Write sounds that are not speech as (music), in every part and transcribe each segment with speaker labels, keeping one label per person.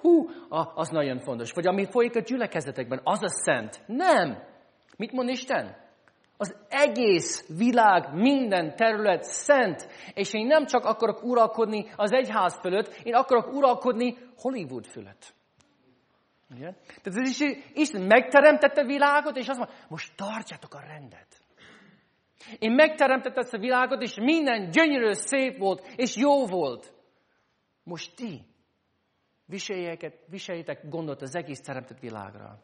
Speaker 1: hú, az nagyon fontos. Vagy ami folyik a gyülekezetekben, az a szent. Nem. Mit mond Isten? Az egész világ, minden terület szent. És én nem csak akarok uralkodni az egyház fölött, én akarok uralkodni Hollywood fölött. Igen? Tehát ez is, Isten megteremtette a világot, és azt mondja, most tartjátok a rendet. Én megteremtettem ezt a világot, és minden gyönyörű, szép volt, és jó volt. Most ti viseljétek gondot az egész teremtett világra.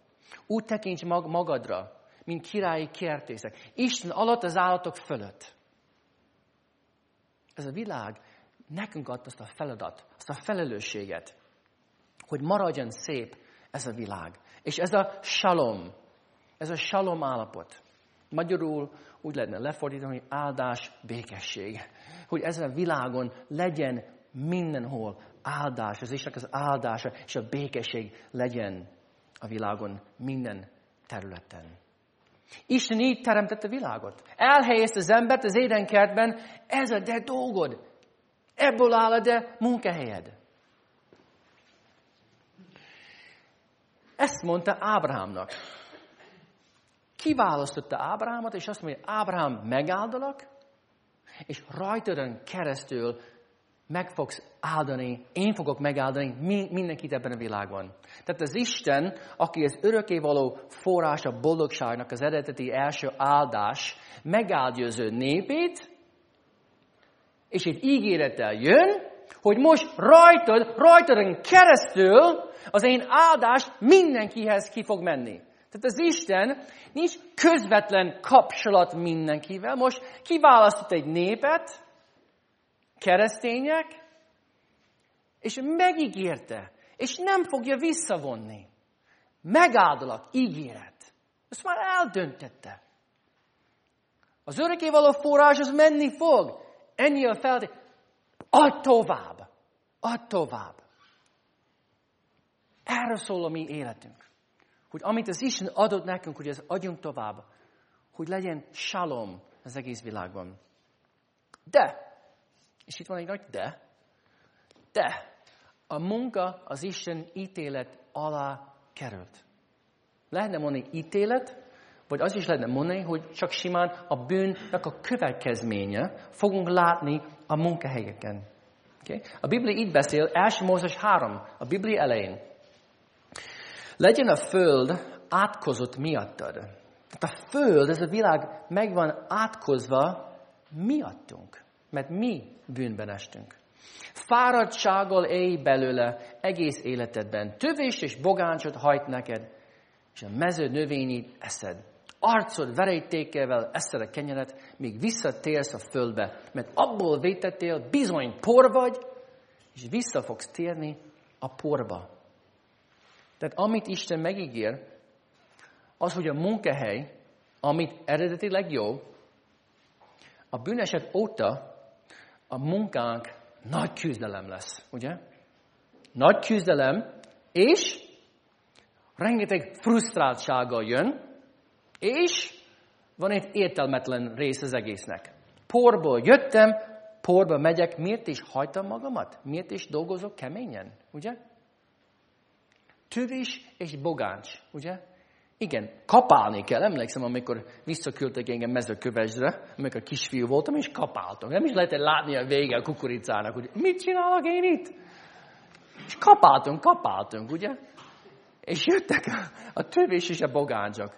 Speaker 1: Úgy tekints mag magadra, mint királyi kertészek. Isten alatt az állatok fölött. Ez a világ nekünk adta azt a feladat, azt a felelősséget, hogy maradjon szép ez a világ. És ez a salom, ez a salom állapot. Magyarul úgy lehetne lefordítani, hogy áldás, békesség. Hogy ezen a világon legyen mindenhol áldás, az Istennek az áldása és a békesség legyen a világon minden területen. Isten így teremtette a világot. Elhelyezte az embert az édenkertben, ez a de dolgod. Ebből áll a de munkahelyed. Ezt mondta Ábrahámnak. Kiválasztotta Ábrahámot, és azt mondja, Ábrahám megáldalak, és rajtadon keresztül meg fogsz áldani, én fogok megáldani mindenkit ebben a világban. Tehát az Isten, aki az örökkévaló forrás a boldogságnak, az eredeti első áldás, megáldja népét, és egy ígérettel jön, hogy most rajtad, rajtadon keresztül az én áldás mindenkihez ki fog menni. Tehát az Isten nincs közvetlen kapcsolat mindenkivel. Most kiválasztott egy népet, keresztények, és megígérte, és nem fogja visszavonni. Megáldalak, ígéret. Ezt már eldöntette. Az örökkévaló forrás az menni fog. Ennyi a felté. Add tovább. Add tovább. Erről szól a mi életünk. Hogy amit az Isten adott nekünk, hogy ez adjunk tovább. Hogy legyen salom az egész világban. De és itt van egy nagy de. De a munka az Isten ítélet alá került. Lehetne mondani ítélet, vagy az is lehetne mondani, hogy csak simán a bűnnek a következménye fogunk látni a munkahelyeken. Okay? A Biblia így beszél, első Mózes 3, a Biblia elején. Legyen a föld átkozott miattad. Tehát a föld, ez a világ megvan átkozva miattunk mert mi bűnben estünk. Fáradtsággal élj belőle egész életedben. Tövés és bogáncsot hajt neked, és a mező növényit eszed. Arcod verejtékevel eszed a kenyeret, míg visszatérsz a földbe, mert abból vétettél, bizony por vagy, és vissza fogsz térni a porba. Tehát amit Isten megígér, az, hogy a munkahely, amit eredetileg jó, a bűneset óta a munkánk nagy küzdelem lesz, ugye? Nagy küzdelem, és rengeteg frusztráltsága jön, és van egy értelmetlen rész az egésznek. Porból jöttem, porba megyek, miért is hagytam magamat? Miért is dolgozok keményen, ugye? Tüvis és bogáncs, ugye? Igen, kapálni kell. Emlékszem, amikor visszaküldtek engem mezőkövesdre, amikor kisfiú voltam, és kapáltam. Nem is lehetett látni a vége a kukoricának, hogy mit csinálok én itt? És kapáltunk, kapáltunk, ugye? És jöttek a, a tövés és a bogáncsok.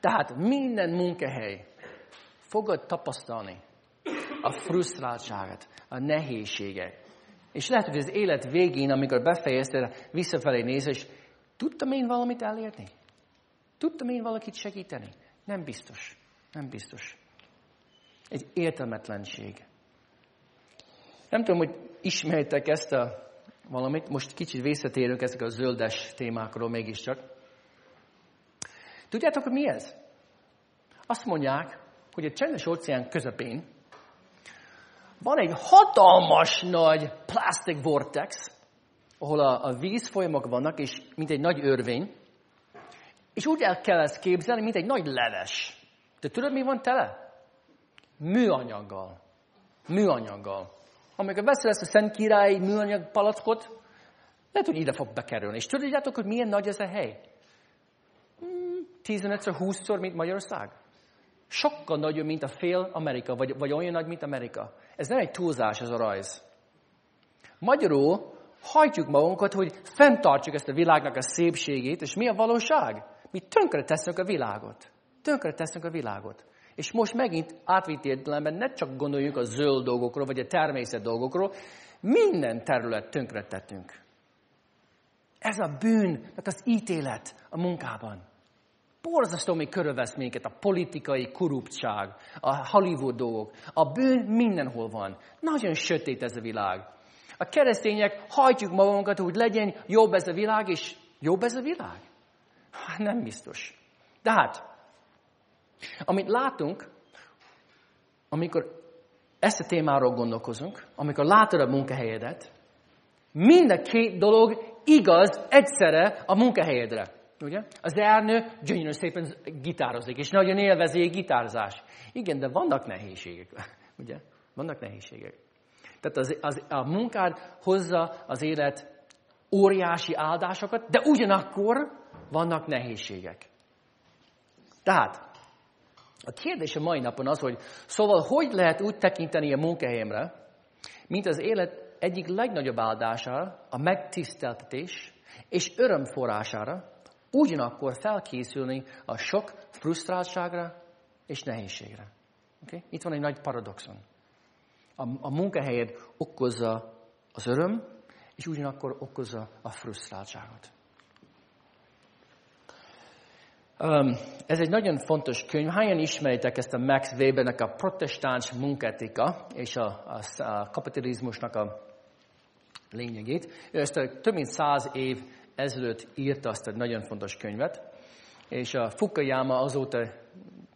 Speaker 1: Tehát minden munkahely fogod tapasztalni a frusztráltságot, a nehézséget. És lehet, hogy az élet végén, amikor befejezted, visszafelé néz, és tudtam én valamit elérni? Tudtam én valakit segíteni? Nem biztos. Nem biztos. Egy értelmetlenség. Nem tudom, hogy ismertek ezt a valamit. Most kicsit visszatérünk ezek a zöldes témákról mégiscsak. Tudjátok, hogy mi ez? Azt mondják, hogy a csendes óceán közepén van egy hatalmas nagy plastic vortex, ahol a, a vízfolyamok vannak, és mint egy nagy örvény, és úgy el kell ezt képzelni, mint egy nagy leves. De tudod, mi van tele? Műanyaggal. Műanyaggal. Amikor veszel ezt a Szent Királyi műanyag palackot, Lehet, hogy ide fog bekerülni. És tudjátok, hogy milyen nagy ez a hely? 15-ször, 20-szor, mint Magyarország. Sokkal nagyobb, mint a fél Amerika, vagy, vagy olyan nagy, mint Amerika. Ez nem egy túlzás, ez a rajz. Magyarul hajtjuk magunkat, hogy fenntartsuk ezt a világnak a szépségét, és mi a valóság? Mi tönkre teszünk a világot. Tönkre teszünk a világot. És most megint átvitt értelemben ne csak gondoljuk a zöld dolgokról, vagy a természet dolgokról, minden terület tönkre tettünk. Ez a bűn, tehát az ítélet a munkában. Borzasztó, még körülvesz minket a politikai korruptság, a Hollywood dolgok. A bűn mindenhol van. Nagyon sötét ez a világ. A keresztények hajtjuk magunkat, hogy legyen jobb ez a világ, és jobb ez a világ? Hát nem biztos. De hát, amit látunk, amikor ezt a témáról gondolkozunk, amikor látod a munkahelyedet, mind a két dolog igaz egyszerre a munkahelyedre. Ugye? Az Ernő gyönyörű szépen gitározik, és nagyon élvezi a gitárzás. Igen, de vannak nehézségek. (laughs) Ugye? Vannak nehézségek. Tehát az, az, a munkád hozza az élet óriási áldásokat, de ugyanakkor vannak nehézségek. Tehát, a kérdés a mai napon az, hogy szóval hogy lehet úgy tekinteni a munkahelyemre, mint az élet egyik legnagyobb áldására, a megtiszteltetés és öröm ugyanakkor felkészülni a sok frusztráltságra és nehézségre. Okay? Itt van egy nagy paradoxon. A, a munkahelyed okozza az öröm, és ugyanakkor okozza a frusztráltságot. Um, ez egy nagyon fontos könyv. Hányan ismeritek ezt a Max Webernek a protestáns munketika és a, a, a kapitalizmusnak a lényegét. Ő ezt a több mint száz év ezelőtt írta azt egy nagyon fontos könyvet, és a Fukuyama azóta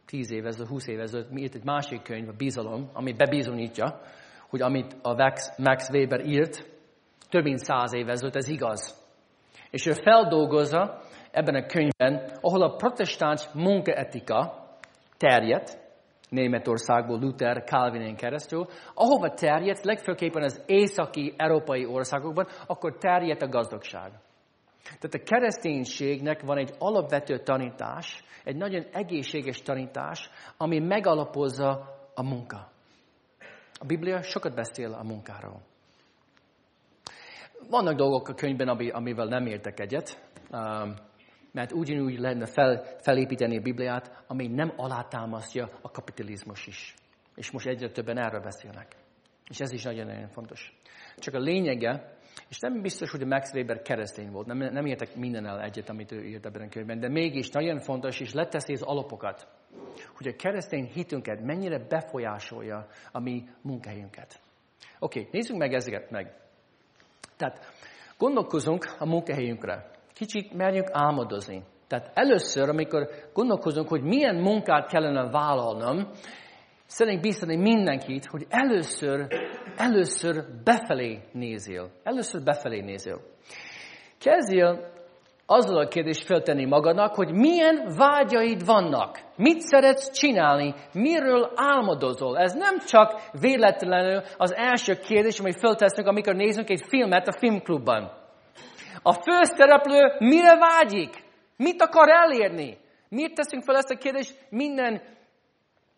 Speaker 1: 10 év ezelőtt, 20 év ezelőtt írt egy másik könyv, a Bizalom, ami bebizonyítja, hogy amit a Max Weber írt, több mint száz év ezelőtt, ez igaz. És ő feldolgozza ebben a könyvben, ahol a protestáns munkaetika terjedt, Németországból Luther, Calvinin keresztül, ahova terjedt, legfőképpen az északi európai országokban, akkor terjedt a gazdagság. Tehát a kereszténységnek van egy alapvető tanítás, egy nagyon egészséges tanítás, ami megalapozza a munka. A Biblia sokat beszél a munkáról. Vannak dolgok a könyvben, amivel nem értek egyet, mert ugyanúgy lenne fel, felépíteni a Bibliát, ami nem alátámasztja a kapitalizmus is. És most egyre többen erről beszélnek. És ez is nagyon-nagyon fontos. Csak a lényege, és nem biztos, hogy a Max Weber keresztény volt, nem, nem értek el egyet, amit ő írt ebben a könyvben, de mégis nagyon fontos, és leteszi az alapokat, hogy a keresztény hitünket mennyire befolyásolja a mi munkahelyünket. Oké, okay, nézzük meg ezeket meg. Tehát gondolkozunk a munkahelyünkre. Kicsit merjünk álmodozni. Tehát először, amikor gondolkozunk, hogy milyen munkát kellene vállalnom, Szeretnék biztosítani mindenkit, hogy először, először befelé nézél. Először befelé nézél. Kezdjél azzal a kérdést feltenni magadnak, hogy milyen vágyaid vannak. Mit szeretsz csinálni? Miről álmodozol? Ez nem csak véletlenül az első kérdés, amit felteszünk, amikor nézünk egy filmet a filmklubban. A főszereplő mire vágyik? Mit akar elérni? Miért teszünk fel ezt a kérdést minden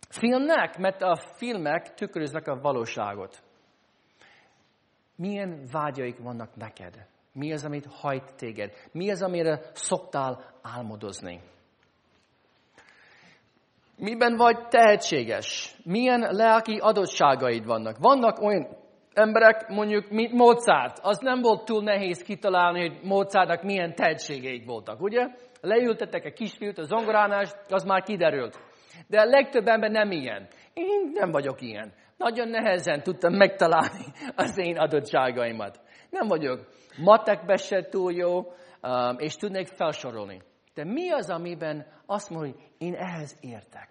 Speaker 1: filmnek, mert a filmek tükröznek a valóságot. Milyen vágyaik vannak neked? Mi az, amit hajt téged? Mi az, amire szoktál álmodozni? Miben vagy tehetséges? Milyen lelki adottságaid vannak? Vannak olyan emberek, mondjuk, mint Mozart. Az nem volt túl nehéz kitalálni, hogy Mozartnak milyen tehetségeik voltak, ugye? Leültettek a kisfiút a zongoránál, az már kiderült. De a legtöbb ember nem ilyen. Én nem vagyok ilyen. Nagyon nehezen tudtam megtalálni az én adottságaimat. Nem vagyok matekbe se túl jó, um, és tudnék felsorolni. De mi az, amiben azt mondja, hogy én ehhez értek?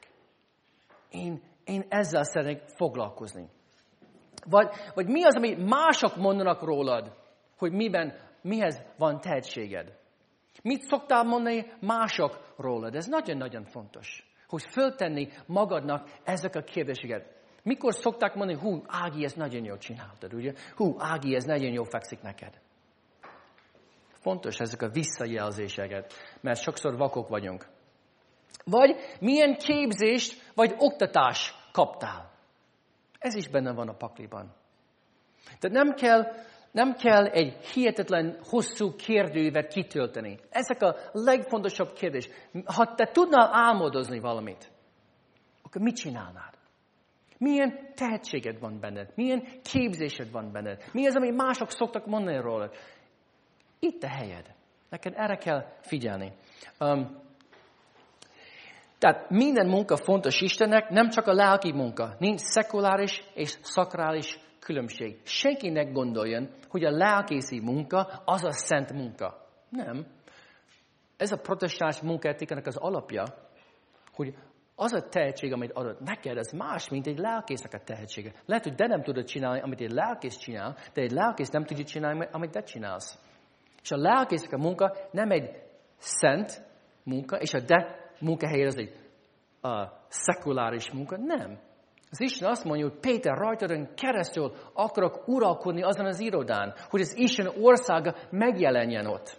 Speaker 1: Én, én ezzel szeretnék foglalkozni. Vagy, vagy mi az, ami mások mondanak rólad, hogy miben, mihez van tehetséged? Mit szoktál mondani mások rólad? Ez nagyon-nagyon fontos hogy föltenni magadnak ezek a kérdéseket. Mikor szokták mondani, hú, Ági, ez nagyon jól csináltad, ugye? Hú, Ági, ez nagyon jól fekszik neked. Fontos ezek a visszajelzéseket, mert sokszor vakok vagyunk. Vagy milyen képzést vagy oktatást kaptál. Ez is benne van a pakliban. Tehát nem kell, nem kell egy hihetetlen hosszú kérdőívet kitölteni. Ezek a legfontosabb kérdés. Ha te tudnál álmodozni valamit, akkor mit csinálnád? Milyen tehetséged van benned? Milyen képzésed van benned? Mi az, ami mások szoktak mondani róla? Itt a helyed. Neked erre kell figyelni. Um, tehát minden munka fontos Istennek, nem csak a lelki munka. Nincs szekuláris és szakrális különbség. Senkinek gondoljon, hogy a lelkészi munka az a szent munka. Nem. Ez a protestáns munkaetikának az alapja, hogy az a tehetség, amit adott neked, az más, mint egy lelkésznek a tehetsége. Lehet, hogy te nem tudod csinálni, amit egy lelkész csinál, de egy lelkész nem tudja csinálni, amit te csinálsz. És a lelkésznek a munka nem egy szent munka, és a de munkahely az egy a szekuláris munka. Nem. Az Isten azt mondja, hogy Péter rajtadon keresztül akarok uralkodni azon az irodán, hogy az Isten országa megjelenjen ott.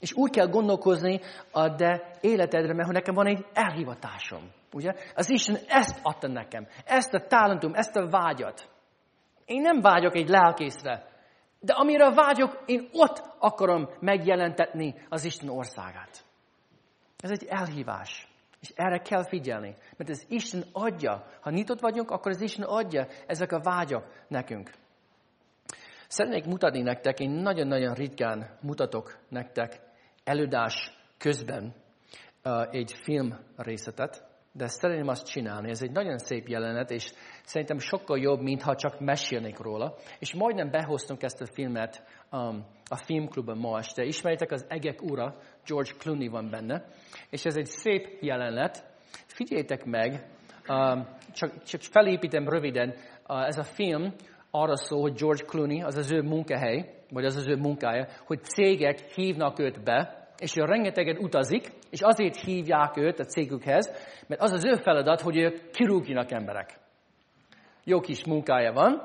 Speaker 1: És úgy kell gondolkozni a de életedre, mert nekem van egy elhivatásom. Ugye? Az Isten ezt adta nekem. Ezt a talentum, ezt a vágyat. Én nem vágyok egy lelkészre. De amire vágyok, én ott akarom megjelentetni az Isten országát. Ez egy elhívás. És erre kell figyelni. Mert ez Isten adja. Ha nyitott vagyunk, akkor az Isten adja ezek a vágyak nekünk. Szeretnék mutatni nektek, én nagyon-nagyon ritkán mutatok nektek előadás közben uh, egy film részletet, de szeretném azt csinálni. Ez egy nagyon szép jelenet, és szerintem sokkal jobb, mintha csak mesélnék róla. És majdnem behoztunk ezt a filmet um, a filmklubban ma este. Ismeritek az Egek Ura, George Clooney van benne, és ez egy szép jelenet. Figyeljétek meg, um, csak, csak felépítem röviden, uh, ez a film arra szól, hogy George Clooney, az az ő munkahely, vagy az az ő munkája, hogy cégek hívnak őt be, és ő rengeteget utazik, és azért hívják őt a cégükhez, mert az az ő feladat, hogy ők kirúgjanak emberek. Jó kis munkája van,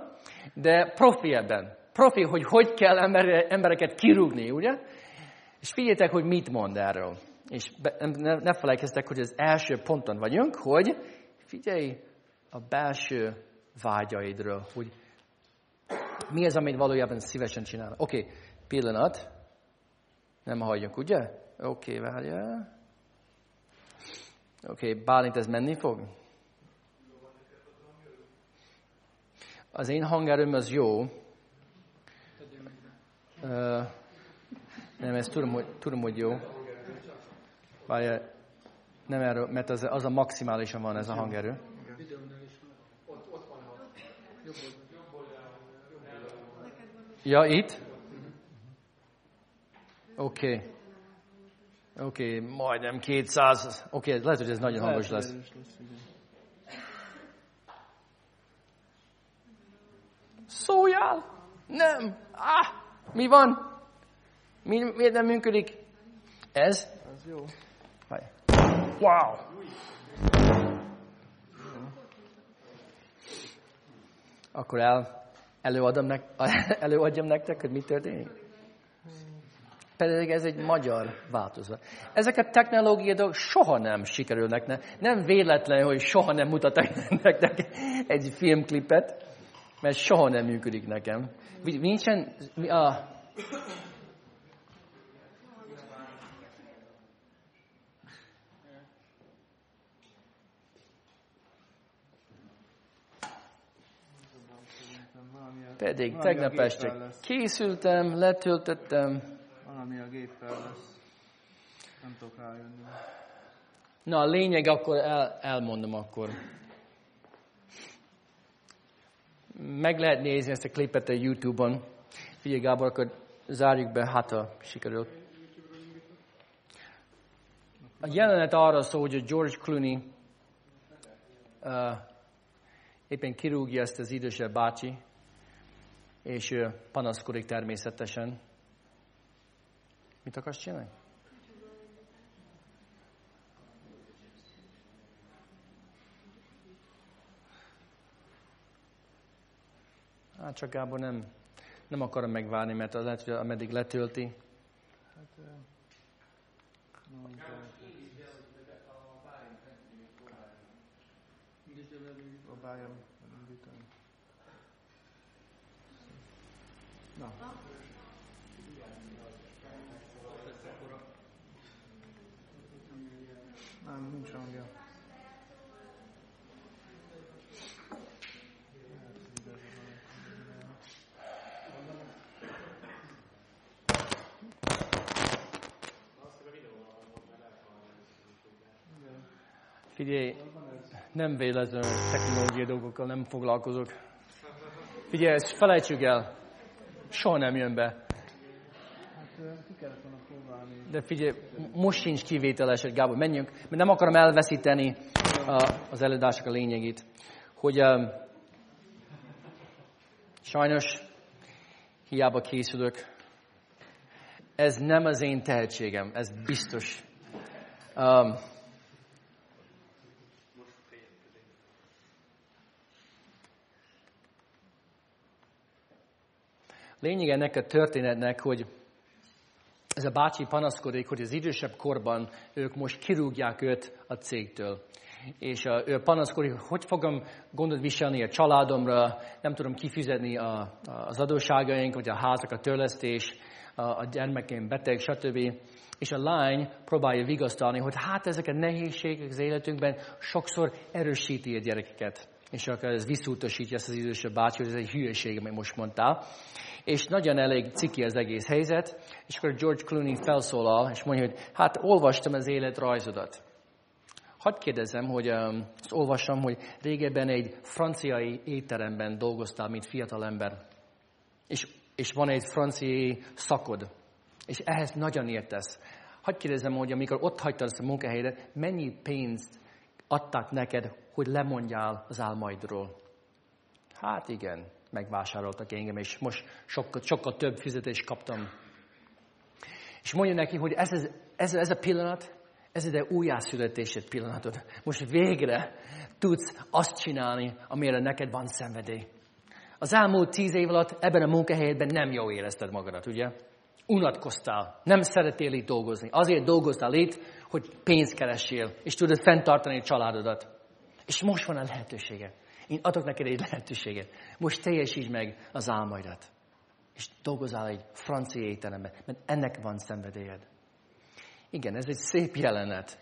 Speaker 1: de profi ebben. Profi, hogy hogy kell embereket kirúgni, ugye? És figyeljetek, hogy mit mond erről. És ne, ne felejtkeztek, hogy az első ponton vagyunk, hogy figyelj a belső vágyaidról, hogy mi az, amit valójában szívesen csinál. Oké, okay, pillanat. Nem hagyjuk, ugye? Oké, okay, várjál. Oké, okay, Bálint ez menni fog? Az én hangerőm az jó. Uh, nem, ezt tudom, hogy, tudom, hogy jó. Várjál, nem erről, mert az, az a maximálisan van ez a hangerő. Ja, itt? Oké. Okay. Oké, okay, majdnem 200. Oké, okay, lehet, hogy ez nagyon hangos lesz. Szóljál! Nem! Ah! Mi van? Mi, miért nem működik? Ez? Ez jó. Wow! Akkor el, előadom nek, (laughs) előadjam nektek, hogy mi történik? Pedig ez egy magyar változat. Ezek a technológiai soha nem sikerülnek. Ne? Nem véletlen, hogy soha nem mutatok (laughs) nektek egy filmklipet, mert soha nem működik nekem. Nincsen... A, Pedig tegnap este készültem, letöltöttem,
Speaker 2: valami a géppel lesz. Nem tudok rájönni.
Speaker 1: Na, a lényeg akkor el, elmondom akkor. Meg lehet nézni ezt a klipet a Youtube-on. Figyelj Gábor, akkor zárjuk be, hát a sikerült. A jelenet arra szól, hogy George Clooney uh, éppen kirúgja ezt az idősebb bácsi, és panaszkodik természetesen. Mit akarsz csinálni? Hát csak Gábor nem, nem akarom megvárni, mert az lehet, hogy ameddig letölti,
Speaker 2: non Próbáljam elindítani. Na. Nem, nincs hangja.
Speaker 1: Figyelj, nem véletlenül technológiai dolgokkal nem foglalkozok. Figyelj, ezt felejtsük el. Soha nem jön be. De figyelj, most sincs kivételes, Gábor, menjünk, mert nem akarom elveszíteni az előadások a lényegét. Hogy um, sajnos hiába készülök. Ez nem az én tehetségem, ez biztos. Um, Lényeg ennek a történetnek, hogy ez a bácsi panaszkodik, hogy az idősebb korban ők most kirúgják őt a cégtől. És a, ő panaszkodik, hogy hogy fogom gondot viselni a családomra, nem tudom kifizetni a, a, az adóságaink, vagy a házak, a törlesztés, a, a gyermekeim beteg, stb. És a lány próbálja vigasztalni, hogy hát ezek a nehézségek az életünkben sokszor erősíti a gyerekeket. És akkor ez visszautasítja ezt az idősebb bácsi, hogy ez egy hülyeség, amit most mondtál és nagyon elég ciki az egész helyzet, és akkor George Clooney felszólal, és mondja, hogy hát olvastam az életrajzodat. Hadd kérdezem, hogy um, azt olvasom, hogy régebben egy franciai étteremben dolgoztál, mint fiatal ember. És, és van egy franciai szakod. És ehhez nagyon értesz. Hadd kérdezem, hogy amikor ott hagytad ezt a munkahelyedet, mennyi pénzt adtak neked, hogy lemondjál az álmaidról? Hát igen, megvásároltak engem, és most sokkal, sokkal több fizetést kaptam. És mondja neki, hogy ez, ez, ez, ez a pillanat, ez ide újjászületésed pillanatod. Most végre tudsz azt csinálni, amire neked van szenvedély. Az elmúlt tíz év alatt ebben a munkahelyedben nem jó érezted magadat, ugye? Unatkoztál, nem szeretél itt dolgozni. Azért dolgoztál itt, hogy pénzt keressél, és tudod fenntartani a családodat. És most van a lehetősége. Én adok neked egy lehetőséget. Most teljesítsd meg az álmaidat. És dolgozál egy francia étteremben, mert ennek van szenvedélyed. Igen, ez egy szép jelenet.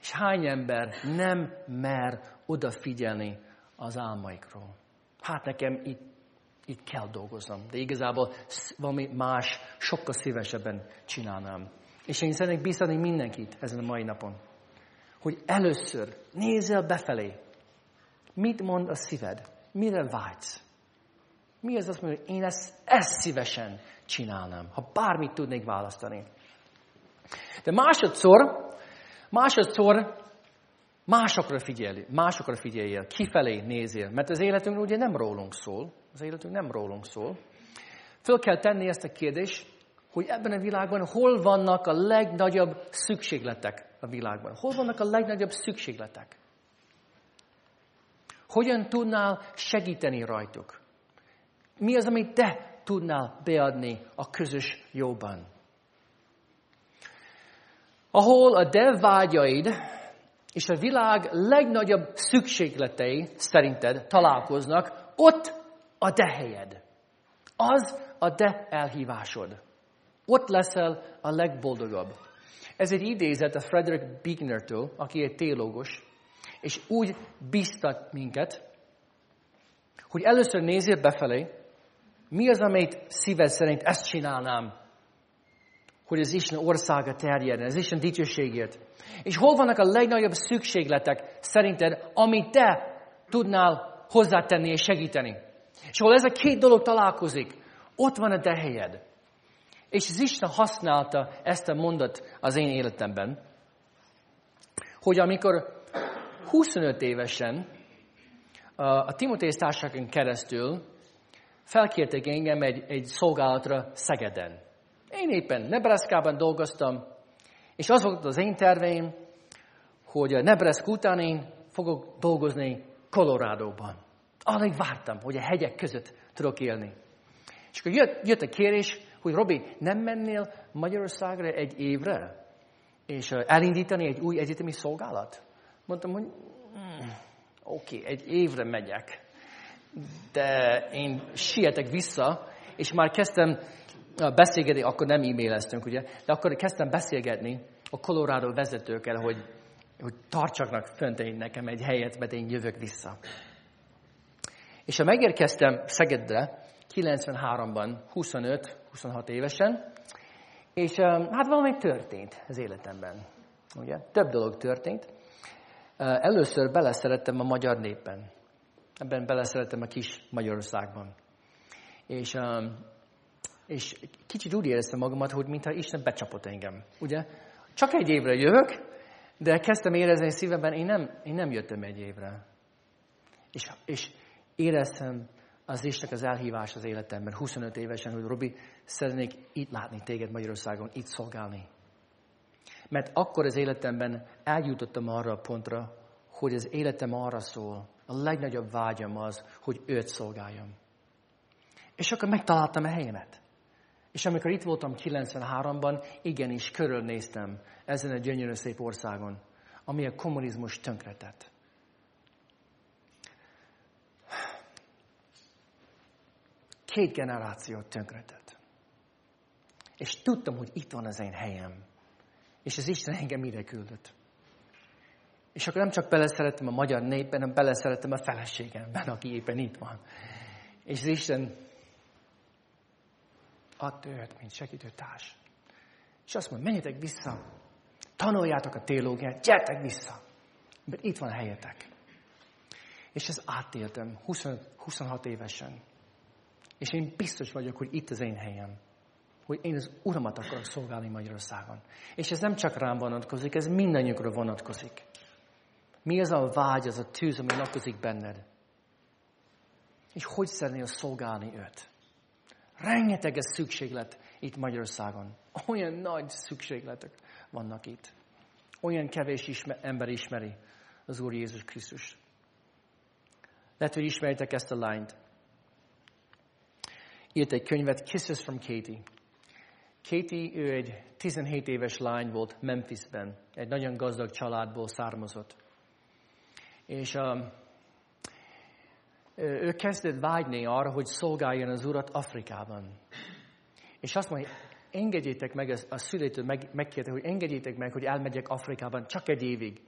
Speaker 1: És hány ember nem mer odafigyelni az álmaikról? Hát nekem itt, itt kell dolgoznom, de igazából valami más sokkal szívesebben csinálnám. És én szeretnék biztatni mindenkit ezen a mai napon, hogy először nézzel befelé, Mit mond a szíved? Mire vágysz? Mi az azt mondja, hogy én ezt, ezt szívesen csinálnám, ha bármit tudnék választani. De másodszor, másodszor másokra figyelj, másokra figyeljél, kifelé nézél, mert az életünk ugye nem rólunk szól, az életünk nem rólunk szól. Föl kell tenni ezt a kérdést, hogy ebben a világban hol vannak a legnagyobb szükségletek a világban. Hol vannak a legnagyobb szükségletek? Hogyan tudnál segíteni rajtuk? Mi az, amit te tudnál beadni a közös jóban? Ahol a de vágyaid és a világ legnagyobb szükségletei szerinted találkoznak, ott a de helyed. Az a de elhívásod. Ott leszel a legboldogabb. Ez egy idézet a Frederick Buechner-től, aki egy teológus, és úgy biztat minket, hogy először nézzél befelé, mi az, amit szíved szerint ezt csinálnám, hogy az Isten országa terjedjen, az Isten dicsőségért. És hol vannak a legnagyobb szükségletek szerinted, amit te tudnál hozzátenni és segíteni. És hol ez a két dolog találkozik, ott van a te helyed. És az Isten használta ezt a mondat az én életemben, hogy amikor 25 évesen a Timotész társaságon keresztül felkértek engem egy, egy szolgálatra Szegeden. Én éppen Nebraska-ban dolgoztam, és az volt az én terveim, hogy a Nebraska után én fogok dolgozni Colorado-ban. Alig vártam, hogy a hegyek között tudok élni. És akkor jött, jött a kérés, hogy Robi, nem mennél Magyarországra egy évre, és elindítani egy új egyetemi szolgálat? Mondtam, hogy mm, oké, okay, egy évre megyek, de én sietek vissza, és már kezdtem beszélgetni, akkor nem e-maileztünk, ugye, de akkor kezdtem beszélgetni a Colorado vezetőkkel, hogy, hogy tartsaknak fönt én nekem egy helyet, mert én jövök vissza. És ha megérkeztem Szegedre, 93-ban, 25-26 évesen, és hát valami történt az életemben. Ugye? Több dolog történt. Először beleszerettem a magyar népen. Ebben beleszerettem a kis Magyarországban. És, és kicsit úgy éreztem magamat, hogy mintha Isten becsapott engem. Ugye? Csak egy évre jövök, de kezdtem érezni szívemben, én nem, én nem jöttem egy évre. És, és éreztem az Istennek az elhívás az életemben, 25 évesen, hogy Robi, szeretnék itt látni téged Magyarországon, itt szolgálni. Mert akkor az életemben eljutottam arra a pontra, hogy az életem arra szól, a legnagyobb vágyam az, hogy őt szolgáljam. És akkor megtaláltam a helyemet. És amikor itt voltam 93-ban, igenis körülnéztem ezen a gyönyörű szép országon, ami a kommunizmus tönkretett. Két generációt tönkretett. És tudtam, hogy itt van az én helyem. És az Isten engem ide küldött. És akkor nem csak beleszerettem a magyar népben, hanem beleszerettem a feleségemben, aki éppen itt van. És az Isten adta őt, mint segítőtárs. És azt mondja, menjetek vissza, tanuljátok a teológiát, gyertek vissza, mert itt van a helyetek. És ezt átéltem 20, 26 évesen. És én biztos vagyok, hogy itt az én helyem. Hogy én az Uramat akarok szolgálni Magyarországon. És ez nem csak rám vonatkozik, ez mindannyiunkra vonatkozik. Mi az a vágy, az a tűz, ami lakozik benned? És hogy szeretnél szolgálni őt? Rengeteg ez szükséglet itt Magyarországon. Olyan nagy szükségletek vannak itt. Olyan kevés ismer, ember ismeri az Úr Jézus Krisztus. Lehet, hogy ismeritek ezt a lányt. Írt egy könyvet, Kisses from Katie. Katie, ő egy 17 éves lány volt Memphisben. Egy nagyon gazdag családból származott. És um, ő kezdett vágyni arra, hogy szolgáljon az Urat Afrikában. És azt mondja, engedjétek meg, a szülétől meg, megkérte, hogy engedjétek meg, hogy elmegyek Afrikában csak egy évig.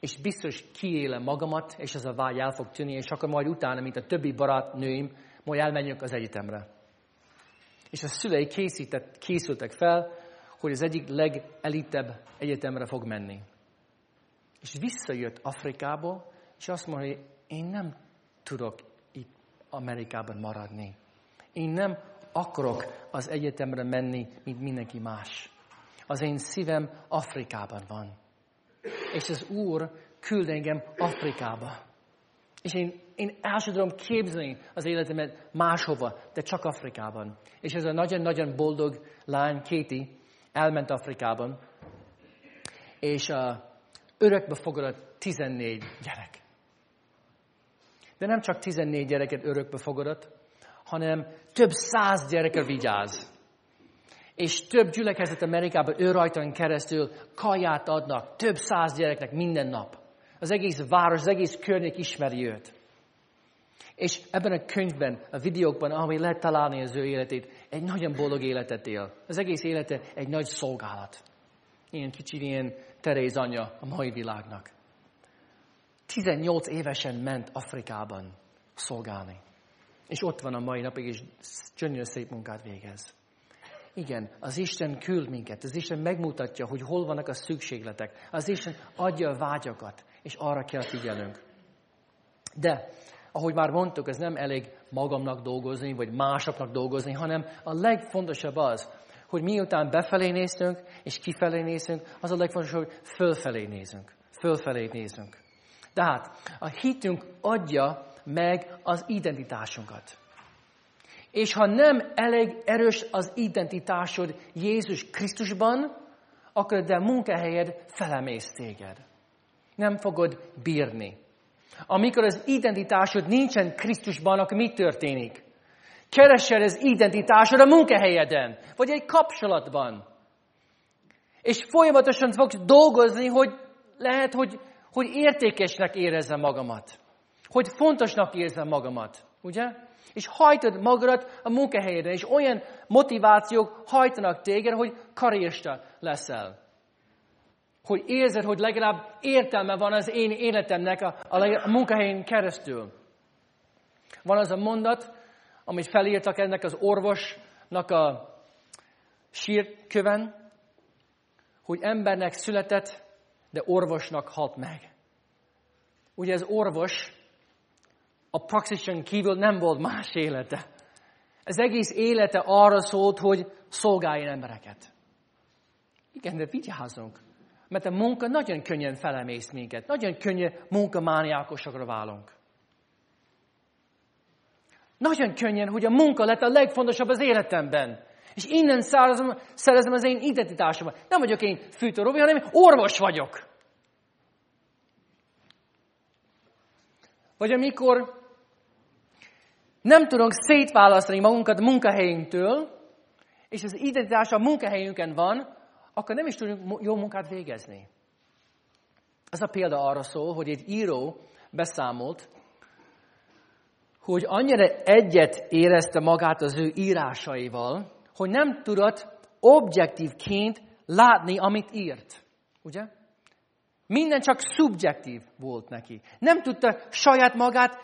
Speaker 1: És biztos kiélem magamat, és ez a vágy el fog tűnni, és akkor majd utána, mint a többi barátnőim, majd elmenjünk az egyetemre. És a szülei készített, készültek fel, hogy az egyik legelitebb egyetemre fog menni. És visszajött Afrikából, és azt mondja, hogy én nem tudok itt Amerikában maradni. Én nem akarok az egyetemre menni, mint mindenki más. Az én szívem Afrikában van. És az Úr küld engem Afrikába. És én, én el sem tudom képzelni az életemet máshova, de csak Afrikában. És ez a nagyon-nagyon boldog lány, Kéti, elment Afrikában, és uh, örökbe fogadott 14 gyerek. De nem csak 14 gyereket örökbe fogadott, hanem több száz gyerekre vigyáz. És több gyülekezet Amerikában ő rajtan keresztül kaját adnak több száz gyereknek minden nap. Az egész város, az egész környék ismeri őt. És ebben a könyvben, a videókban, ahol lehet találni az ő életét, egy nagyon boldog életet él. Az egész élete egy nagy szolgálat. Ilyen kicsi, ilyen Teréz anyja a mai világnak. 18 évesen ment Afrikában szolgálni. És ott van a mai napig, és gyönyörű szép munkát végez. Igen, az Isten küld minket, az Isten megmutatja, hogy hol vannak a szükségletek. Az Isten adja a vágyakat, és arra kell figyelnünk. De, ahogy már mondtuk, ez nem elég magamnak dolgozni, vagy másoknak dolgozni, hanem a legfontosabb az, hogy miután befelé nézünk, és kifelé nézünk, az a legfontosabb, hogy fölfelé nézünk. Fölfelé nézünk. Tehát a hitünk adja meg az identitásunkat. És ha nem elég erős az identitásod Jézus Krisztusban, akkor de munkahelyed felemész téged. Nem fogod bírni. Amikor az identitásod nincsen Krisztusban, akkor mi történik? Keresel az identitásod a munkahelyeden, vagy egy kapcsolatban. És folyamatosan fogsz dolgozni, hogy lehet, hogy, hogy értékesnek érezzem magamat. Hogy fontosnak érzem magamat. Ugye? És hajtod magadat a munkahelyedre, és olyan motivációk hajtanak téged, hogy karrierista leszel. Hogy érzed, hogy legalább értelme van az én életemnek a, a, a munkahelyen keresztül. Van az a mondat, amit felírtak ennek az orvosnak a sírköven, hogy embernek született, de orvosnak halt meg. Ugye ez orvos a praxison kívül nem volt más élete. Ez egész élete arra szólt, hogy szolgáljon embereket. Igen, de vigyázzunk. Mert a munka nagyon könnyen felemész minket. Nagyon könnyen munkamániákosakra válunk. Nagyon könnyen, hogy a munka lett a legfontosabb az életemben. És innen szerezem, szerezem az én identitásomat. Nem vagyok én fűtő Robi, hanem orvos vagyok. Vagy amikor nem tudunk szétválasztani magunkat munkahelyünktől, és az identitás a munkahelyünkön van, akkor nem is tudunk jó munkát végezni. Ez a példa arra szól, hogy egy író beszámolt, hogy annyira egyet érezte magát az ő írásaival, hogy nem tudott objektívként látni, amit írt. Ugye? Minden csak szubjektív volt neki. Nem tudta saját magát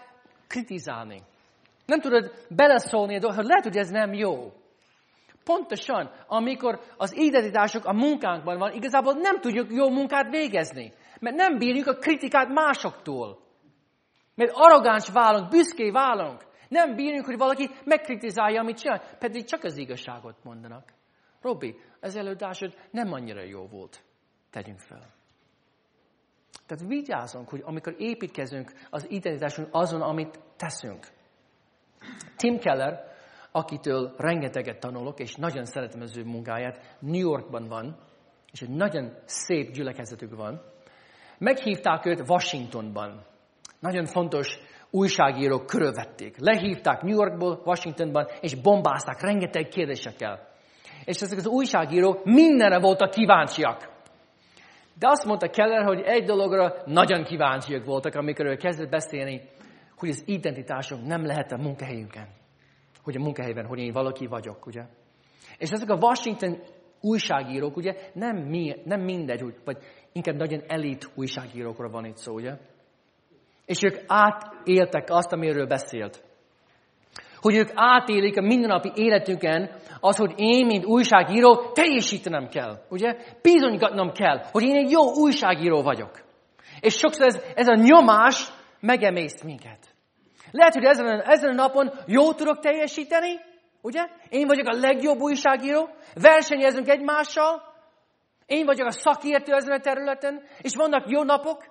Speaker 1: kritizálni. Nem tudod beleszólni hogy lehet, hogy ez nem jó. Pontosan, amikor az identitások a munkánkban van, igazából nem tudjuk jó munkát végezni. Mert nem bírjuk a kritikát másoktól. Mert arrogáns válunk, büszké válunk. Nem bírjuk, hogy valaki megkritizálja, amit csinál, pedig csak az igazságot mondanak. Robi, az előadásod nem annyira jó volt. Tegyünk fel. Tehát vigyázzunk, hogy amikor építkezünk az identitásunk azon, amit teszünk. Tim Keller, akitől rengeteget tanulok, és nagyon szeretem az ő munkáját, New Yorkban van, és egy nagyon szép gyülekezetük van. Meghívták őt Washingtonban. Nagyon fontos újságírók körülvették. Lehívták New Yorkból, Washingtonban, és bombázták rengeteg kérdésekkel. És ezek az újságírók mindenre voltak kíváncsiak. De azt mondta Keller, hogy egy dologra nagyon kíváncsiak voltak, amikor ő kezdett beszélni hogy az identitásunk nem lehet a munkahelyünkön. Hogy a munkahelyben, hogy én valaki vagyok, ugye? És ezek a Washington újságírók, ugye, nem, mi, nem mindegy, vagy inkább nagyon elit újságírókra van itt szó, ugye? És ők átéltek azt, amiről beszélt. Hogy ők átélik a mindennapi életüken az, hogy én, mint újságíró, teljesítenem kell. Ugye? Bizonygatnom kell, hogy én egy jó újságíró vagyok. És sokszor ez, ez a nyomás megemészt minket. Lehet, hogy ezen, ezen a napon jó tudok teljesíteni, ugye? Én vagyok a legjobb újságíró, versenyezünk egymással, én vagyok a szakértő ezen a területen, és vannak jó napok,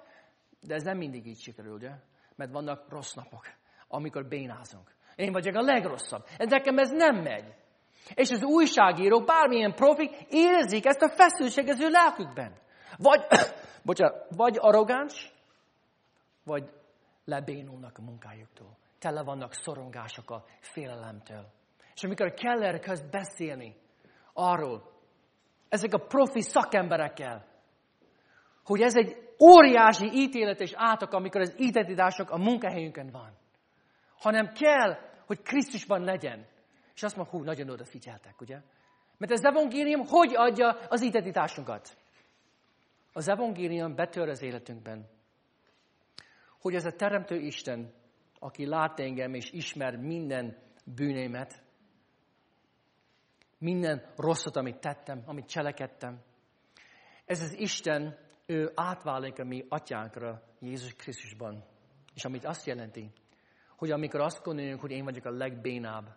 Speaker 1: de ez nem mindig így sikerül, ugye? Mert vannak rossz napok, amikor bénázunk. Én vagyok a legrosszabb. Nekem ez nem megy. És az újságírók, bármilyen profik érzik ezt a feszültséget az ő lelkükben. Vagy, (coughs) bocsánat, vagy arrogáns, vagy lebénulnak a munkájuktól. Tele vannak szorongások a félelemtől. És amikor Keller kezd beszélni arról, ezek a profi szakemberekkel, hogy ez egy óriási ítélet és átok, amikor az identitások a munkahelyünkön van. Hanem kell, hogy Krisztusban legyen. És azt mondja, hú, nagyon odafigyeltek, ugye? Mert az evangélium hogy adja az identitásunkat? Az evangélium betör az életünkben hogy ez a Teremtő Isten, aki lát engem és ismer minden bűnémet, minden rosszat, amit tettem, amit cselekedtem, ez az Isten, ő átválik a mi atyánkra Jézus Krisztusban. És amit azt jelenti, hogy amikor azt gondoljuk, hogy én vagyok a legbénább,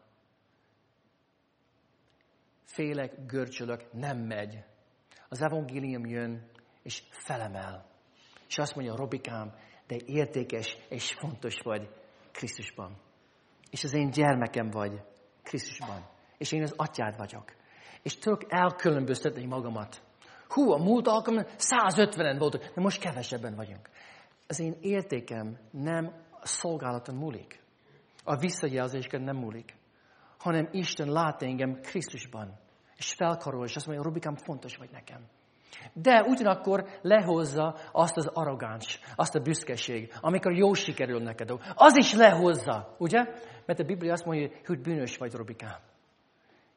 Speaker 1: félek, görcsölök, nem megy. Az evangélium jön, és felemel. És azt mondja, Robikám, de értékes és fontos vagy Krisztusban. És az én gyermekem vagy Krisztusban. És én az atyád vagyok. És tudok elkülönböztetni magamat. Hú, a múlt alkalommal 150-en voltak, de most kevesebben vagyunk. Az én értékem nem a szolgálaton múlik. A visszajelzésken nem múlik, hanem Isten lát engem Krisztusban. És felkarol, és azt mondja, Robikám, fontos vagy nekem. De ugyanakkor lehozza azt az arrogáns, azt a büszkeség, amikor jó sikerül neked. Az is lehozza, ugye? Mert a Biblia azt mondja, hogy bűnös vagy, Robikám.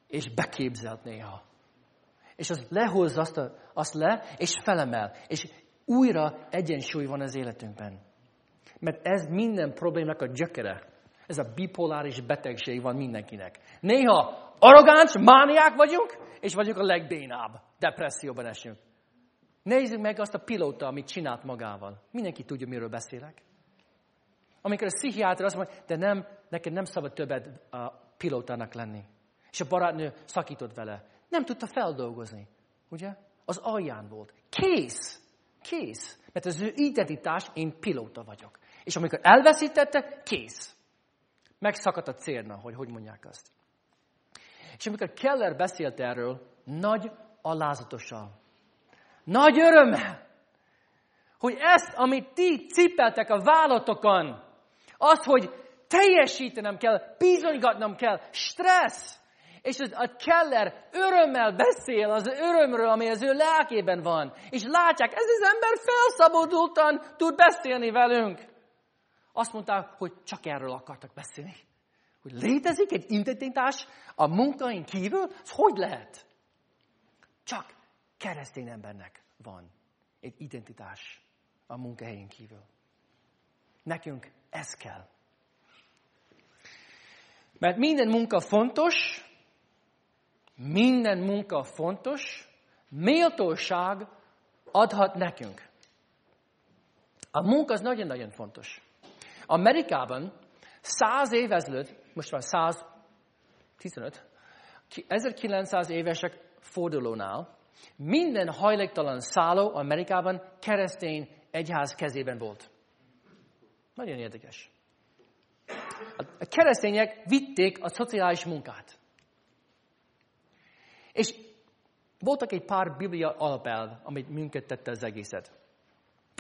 Speaker 1: És beképzelt néha. És az lehozza azt, a, azt le, és felemel. És újra egyensúly van az életünkben. Mert ez minden problémának a gyökere. Ez a bipoláris betegség van mindenkinek. Néha arrogáns, mániák vagyunk, és vagyunk a legbénább. Depresszióban esünk. Nézzük meg azt a pilóta, amit csinált magával. Mindenki tudja, miről beszélek. Amikor a pszichiáter azt mondja, de nem, neked nem szabad többet a pilótának lenni. És a barátnő szakított vele. Nem tudta feldolgozni. Ugye? Az alján volt. Kész. Kész. Mert az ő identitás, én pilóta vagyok. És amikor elveszítette, kész. Megszakadt a cérna, hogy hogy mondják azt. És amikor Keller beszélt erről, nagy alázatosan, nagy örömmel, hogy ezt, amit ti cipeltek a vállatokon, azt, hogy teljesítenem kell, bizonygatnom kell, stressz, és a Keller örömmel beszél az örömről, ami az ő lelkében van. És látják, ez az ember felszabadultan tud beszélni velünk. Azt mondták, hogy csak erről akartak beszélni. Hogy létezik egy identitás a munkain kívül? Ez hogy lehet? Csak keresztény embernek van egy identitás a munkahelyén kívül. Nekünk ez kell. Mert minden munka fontos, minden munka fontos, méltóság adhat nekünk. A munka az nagyon-nagyon fontos. Amerikában száz év ezelőtt, most már 115, 1900 évesek fordulónál minden hajléktalan szálló Amerikában keresztény egyház kezében volt. Nagyon érdekes. A keresztények vitték a szociális munkát. És voltak egy pár biblia alapelv, amit működtette az egészet.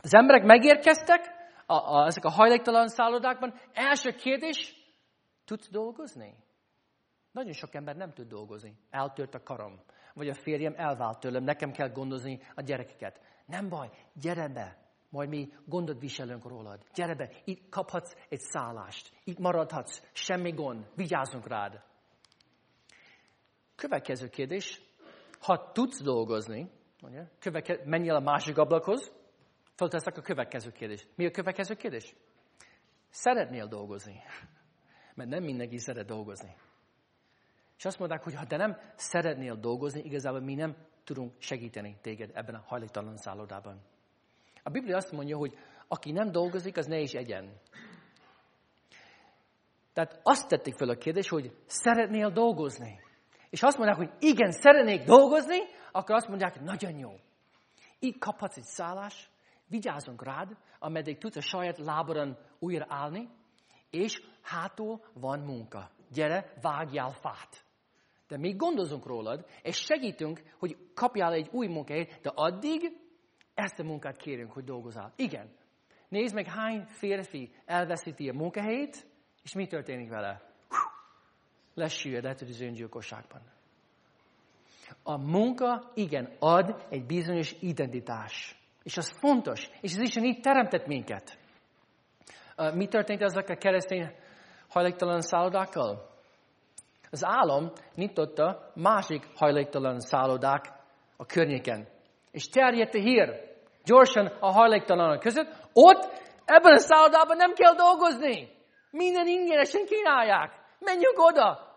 Speaker 1: Az emberek megérkeztek a, a, ezek a hajléktalan szállodákban. Első kérdés, tudsz dolgozni? Nagyon sok ember nem tud dolgozni. Eltört a karom. Vagy a férjem elvált tőlem, nekem kell gondozni a gyerekeket. Nem baj, gyere be, majd mi gondot viselünk rólad. Gyere be, itt kaphatsz egy szállást, itt maradhatsz, semmi gond, vigyázzunk rád. Következő kérdés, ha tudsz dolgozni, mondja, követke, menj el a másik ablakhoz, fölteszek a következő kérdést. Mi a következő kérdés? Szeretnél dolgozni? (laughs) Mert nem mindenki szeret dolgozni. És azt mondták, hogy ha te nem szeretnél dolgozni, igazából mi nem tudunk segíteni téged ebben a hajléktalan szállodában. A Biblia azt mondja, hogy aki nem dolgozik, az ne is egyen. Tehát azt tették fel a kérdést, hogy szeretnél dolgozni. És azt mondják, hogy igen, szeretnék dolgozni, akkor azt mondják, nagyon jó. Így kaphatsz egy szállás, vigyázzunk rád, ameddig tudsz a saját lábadon újra állni, és hátul van munka. Gyere, vágjál fát. De mi gondozunk rólad, és segítünk, hogy kapjál egy új munkahelyet, de addig ezt a munkát kérünk, hogy dolgozál. Igen. Nézd meg, hány férfi elveszíti a munkahelyét, és mi történik vele? Lesüllyed az öngyilkosságban. A munka, igen, ad egy bizonyos identitás. És az fontos. És az Isten így teremtett minket. Mi történt ezek a keresztény hajléktalan szállodákkal? Az állam nyitotta másik hajléktalan szállodák a környéken. És terjedt a hír gyorsan a hajléktalanok között, ott ebben a szállodában nem kell dolgozni. Minden ingyenesen kínálják. Menjünk oda!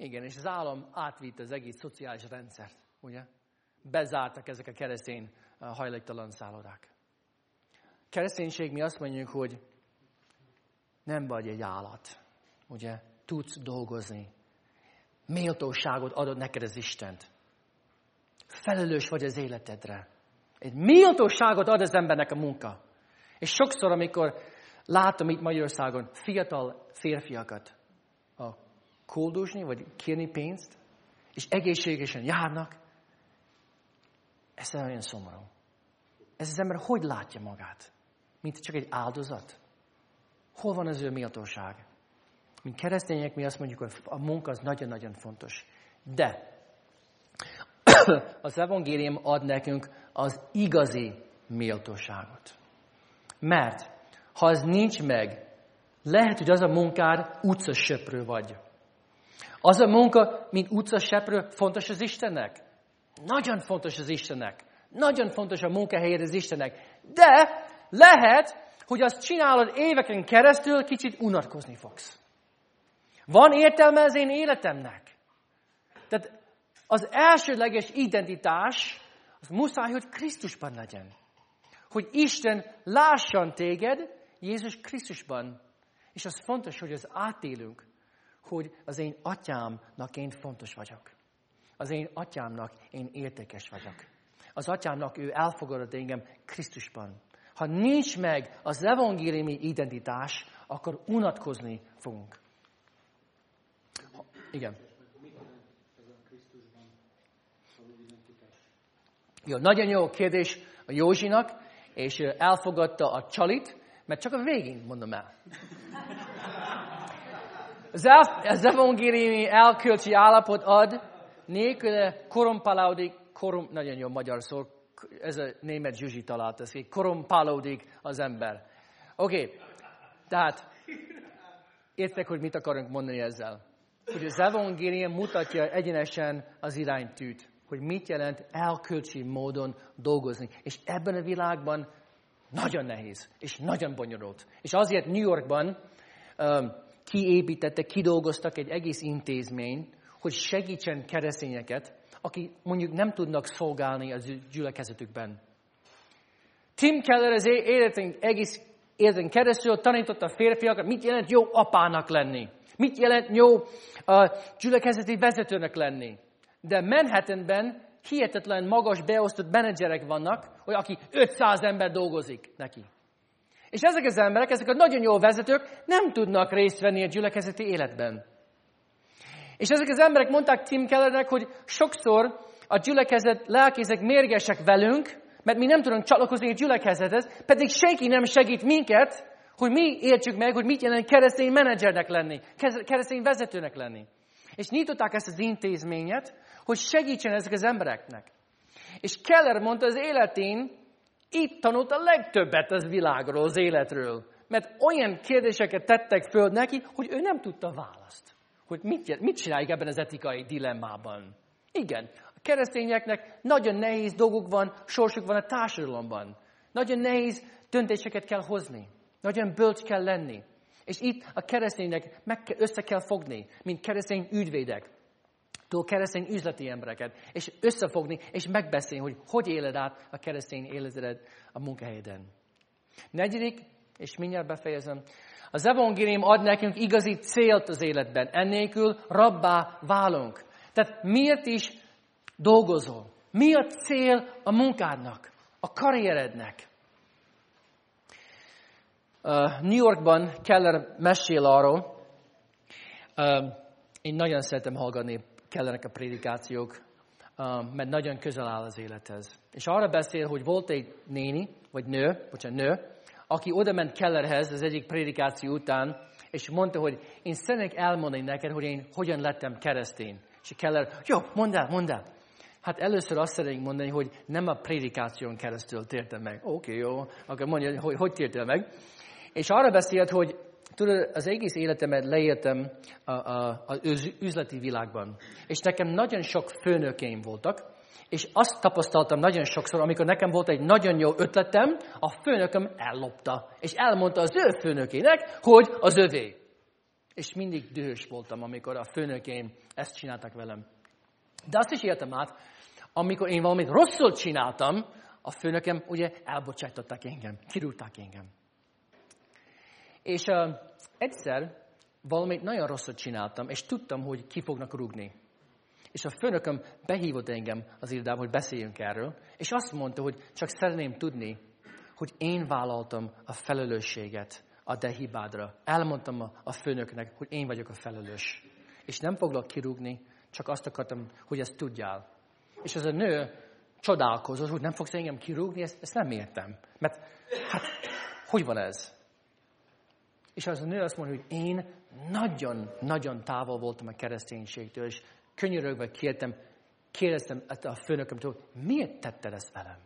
Speaker 1: Igen, és az állam átvitt az egész szociális rendszert, ugye? Bezártak ezek a keresztény hajléktalan szállodák. Kereszténység mi azt mondjuk, hogy nem vagy egy állat, ugye? Tudsz dolgozni. Méltóságot adod neked az Istent. Felelős vagy az életedre. Egy méltóságot ad az embernek a munka. És sokszor, amikor látom itt Magyarországon fiatal férfiakat koldusni, vagy kérni pénzt, és egészségesen járnak, ez olyan szomorú. Ez az ember hogy látja magát? Mint csak egy áldozat? Hol van az ő méltóság? Mint keresztények mi azt mondjuk, hogy a munka az nagyon-nagyon fontos. De (coughs) az evangélium ad nekünk az igazi méltóságot. Mert ha az nincs meg, lehet, hogy az a munkád utcasöprő vagy. Az a munka, mint utcasöprő, fontos az Istennek. Nagyon fontos az Istennek. Nagyon fontos a munkahelyed az Istennek. De lehet, hogy azt csinálod éveken keresztül, kicsit unatkozni fogsz. Van értelme az én életemnek? Tehát az elsődleges identitás, az muszáj, hogy Krisztusban legyen. Hogy Isten lássan téged Jézus Krisztusban. És az fontos, hogy az átélünk, hogy az én atyámnak én fontos vagyok. Az én atyámnak én értékes vagyok. Az atyámnak ő elfogadott engem Krisztusban. Ha nincs meg az evangéliumi identitás, akkor unatkozni fogunk. Igen. Jó, nagyon jó kérdés a Józsinak, és elfogadta a csalit, mert csak a végén mondom el. Az, evangéliumi elkölcsi állapot ad, nélküle korompálódik, korom, nagyon jó magyar szó, ez a német Zsuzsi talált ezt, hogy korompálódik az ember. Oké, okay. tehát értek, hogy mit akarunk mondani ezzel. Hogy az evangélium mutatja egyenesen az iránytűt, hogy mit jelent elkölcsi módon dolgozni. És ebben a világban nagyon nehéz, és nagyon bonyolult. És azért New Yorkban um, kiépítettek, kidolgoztak egy egész intézmény, hogy segítsen keresztényeket, akik mondjuk nem tudnak szolgálni az gyülekezetükben. Tim Keller az életünk egész életén keresztül tanította a férfiakat, mit jelent jó apának lenni. Mit jelent jó a gyülekezeti vezetőnek lenni. De Manhattanben hihetetlen magas beosztott menedzserek vannak, hogy aki 500 ember dolgozik neki. És ezek az emberek, ezek a nagyon jó vezetők nem tudnak részt venni a gyülekezeti életben. És ezek az emberek mondták Tim Kellernek, hogy sokszor a gyülekezet lelkézek mérgesek velünk, mert mi nem tudunk csatlakozni a gyülekezethez, pedig senki nem segít minket, hogy mi értsük meg, hogy mit jelent keresztény menedzsernek lenni, keresztény vezetőnek lenni. És nyitották ezt az intézményet, hogy segítsen ezek az embereknek. És Keller mondta az életén, itt tanult a legtöbbet az világról, az életről. Mert olyan kérdéseket tettek föl neki, hogy ő nem tudta választ. Hogy mit, mit csináljuk ebben az etikai dilemmában. Igen, a keresztényeknek nagyon nehéz dolguk van, sorsuk van a társadalomban. Nagyon nehéz döntéseket kell hozni. Nagyon bölcs kell lenni. És itt a kereszténynek meg össze kell fogni, mint keresztény ügyvédek túl keresztény üzleti embereket, és összefogni, és megbeszélni, hogy hogy éled át a keresztény életedet a munkahelyeden. Negyedik, és mindjárt befejezem, az evangélium ad nekünk igazi célt az életben. Ennélkül rabbá válunk. Tehát miért is dolgozol? Mi a cél a munkádnak, a karrierednek? New Yorkban Keller mesél arról, én nagyon szeretem hallgatni kellenek a prédikációk, um, mert nagyon közel áll az élethez. És arra beszél, hogy volt egy néni, vagy nő, bocsánat, nő, aki oda ment Kellerhez az egyik prédikáció után, és mondta, hogy én szeretnék elmondani neked, hogy én hogyan lettem keresztény. És Keller, jó, mondd el, mondd el. Hát először azt szeretnénk mondani, hogy nem a prédikáción keresztül tértem meg. Oké, okay, jó, akkor mondja, hogy hogy tértél meg. És arra beszélt, hogy Tudod, az egész életemet leéltem az üzleti világban. És nekem nagyon sok főnökeim voltak, és azt tapasztaltam nagyon sokszor, amikor nekem volt egy nagyon jó ötletem, a főnököm ellopta, és elmondta az ő főnökének, hogy az övé. És mindig dühös voltam, amikor a főnökeim ezt csináltak velem. De azt is éltem át, amikor én valamit rosszul csináltam, a főnökem ugye elbocsátották engem, kirúgták engem. És uh, egyszer valamit nagyon rosszat csináltam, és tudtam, hogy ki fognak rúgni. És a főnököm behívott engem az irodába, hogy beszéljünk erről, és azt mondta, hogy csak szeretném tudni, hogy én vállaltam a felelősséget a te hibádra. Elmondtam a, főnöknek, hogy én vagyok a felelős. És nem foglak kirúgni, csak azt akartam, hogy ezt tudjál. És az a nő csodálkozott, hogy nem fogsz engem kirúgni, ezt, ezt nem értem. Mert hát, hogy van ez? És az a nő azt mondja, hogy én nagyon-nagyon távol voltam a kereszténységtől, és könyörögve kértem, kérdeztem a főnökömtől, miért tetted ezt velem?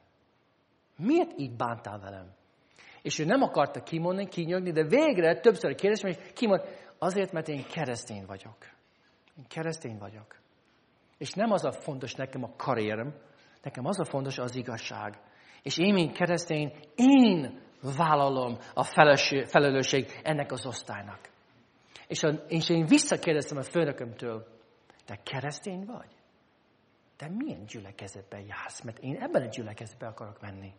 Speaker 1: Miért így bántál velem? És ő nem akarta kimondani, kinyögni, de végre többször kérdeztem, és kimond, azért, mert én keresztény vagyok. Én keresztény vagyok. És nem az a fontos nekem a karrierem, nekem az a fontos az igazság. És én, mint keresztény, én vállalom a felelősség ennek az osztálynak. És, a, és én visszakérdeztem a főnökömtől, te keresztény vagy? Te milyen gyülekezetben jársz? Mert én ebben a gyülekezetben akarok menni.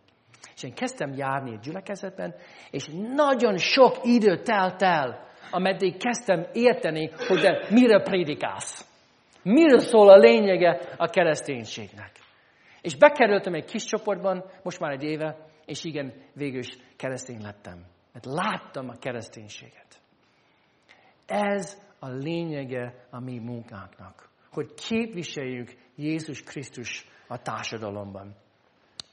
Speaker 1: És én kezdtem járni a gyülekezetben, és nagyon sok idő telt el, ameddig kezdtem érteni, hogy de mire prédikálsz. Miről szól a lényege a kereszténységnek. És bekerültem egy kis csoportban, most már egy éve, és igen, végül is keresztény lettem. Mert láttam a kereszténységet. Ez a lényege a mi munkánknak. Hogy képviseljük Jézus Krisztus a társadalomban.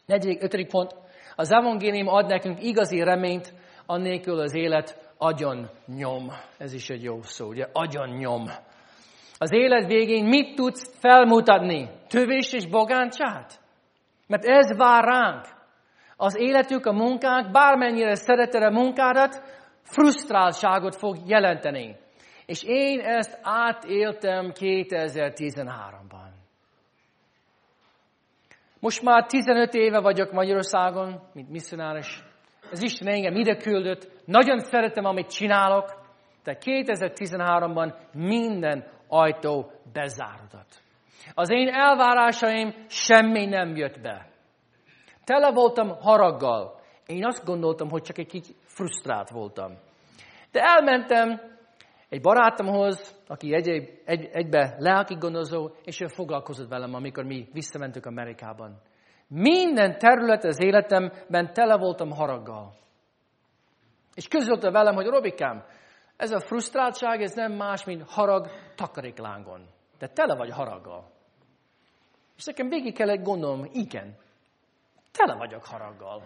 Speaker 1: Negyedik, ötödik pont. Az evangélium ad nekünk igazi reményt, annélkül az élet agyon nyom. Ez is egy jó szó, ugye? Agyon nyom. Az élet végén mit tudsz felmutatni? Tövés és bogáncság? Mert ez vár ránk. Az életük, a munkánk, bármennyire szereted a munkádat, frusztráltságot fog jelenteni. És én ezt átéltem 2013-ban. Most már 15 éve vagyok Magyarországon, mint misszionáris. Ez Isten engem ide küldött. Nagyon szeretem, amit csinálok. De 2013-ban minden ajtó bezárodott. Az én elvárásaim semmi nem jött be. Tele voltam haraggal. Én azt gondoltam, hogy csak egy kicsit frusztrált voltam. De elmentem egy barátomhoz, aki egy, egy, egybe lelki gondozó, és ő foglalkozott velem, amikor mi visszamentünk Amerikában. Minden terület az életemben tele voltam haraggal. És közölte velem, hogy Robikám, ez a frusztráltság, ez nem más, mint harag takaréklángon. De tele vagy haraggal. És nekem végig kellett gondolnom, igen, tele vagyok haraggal.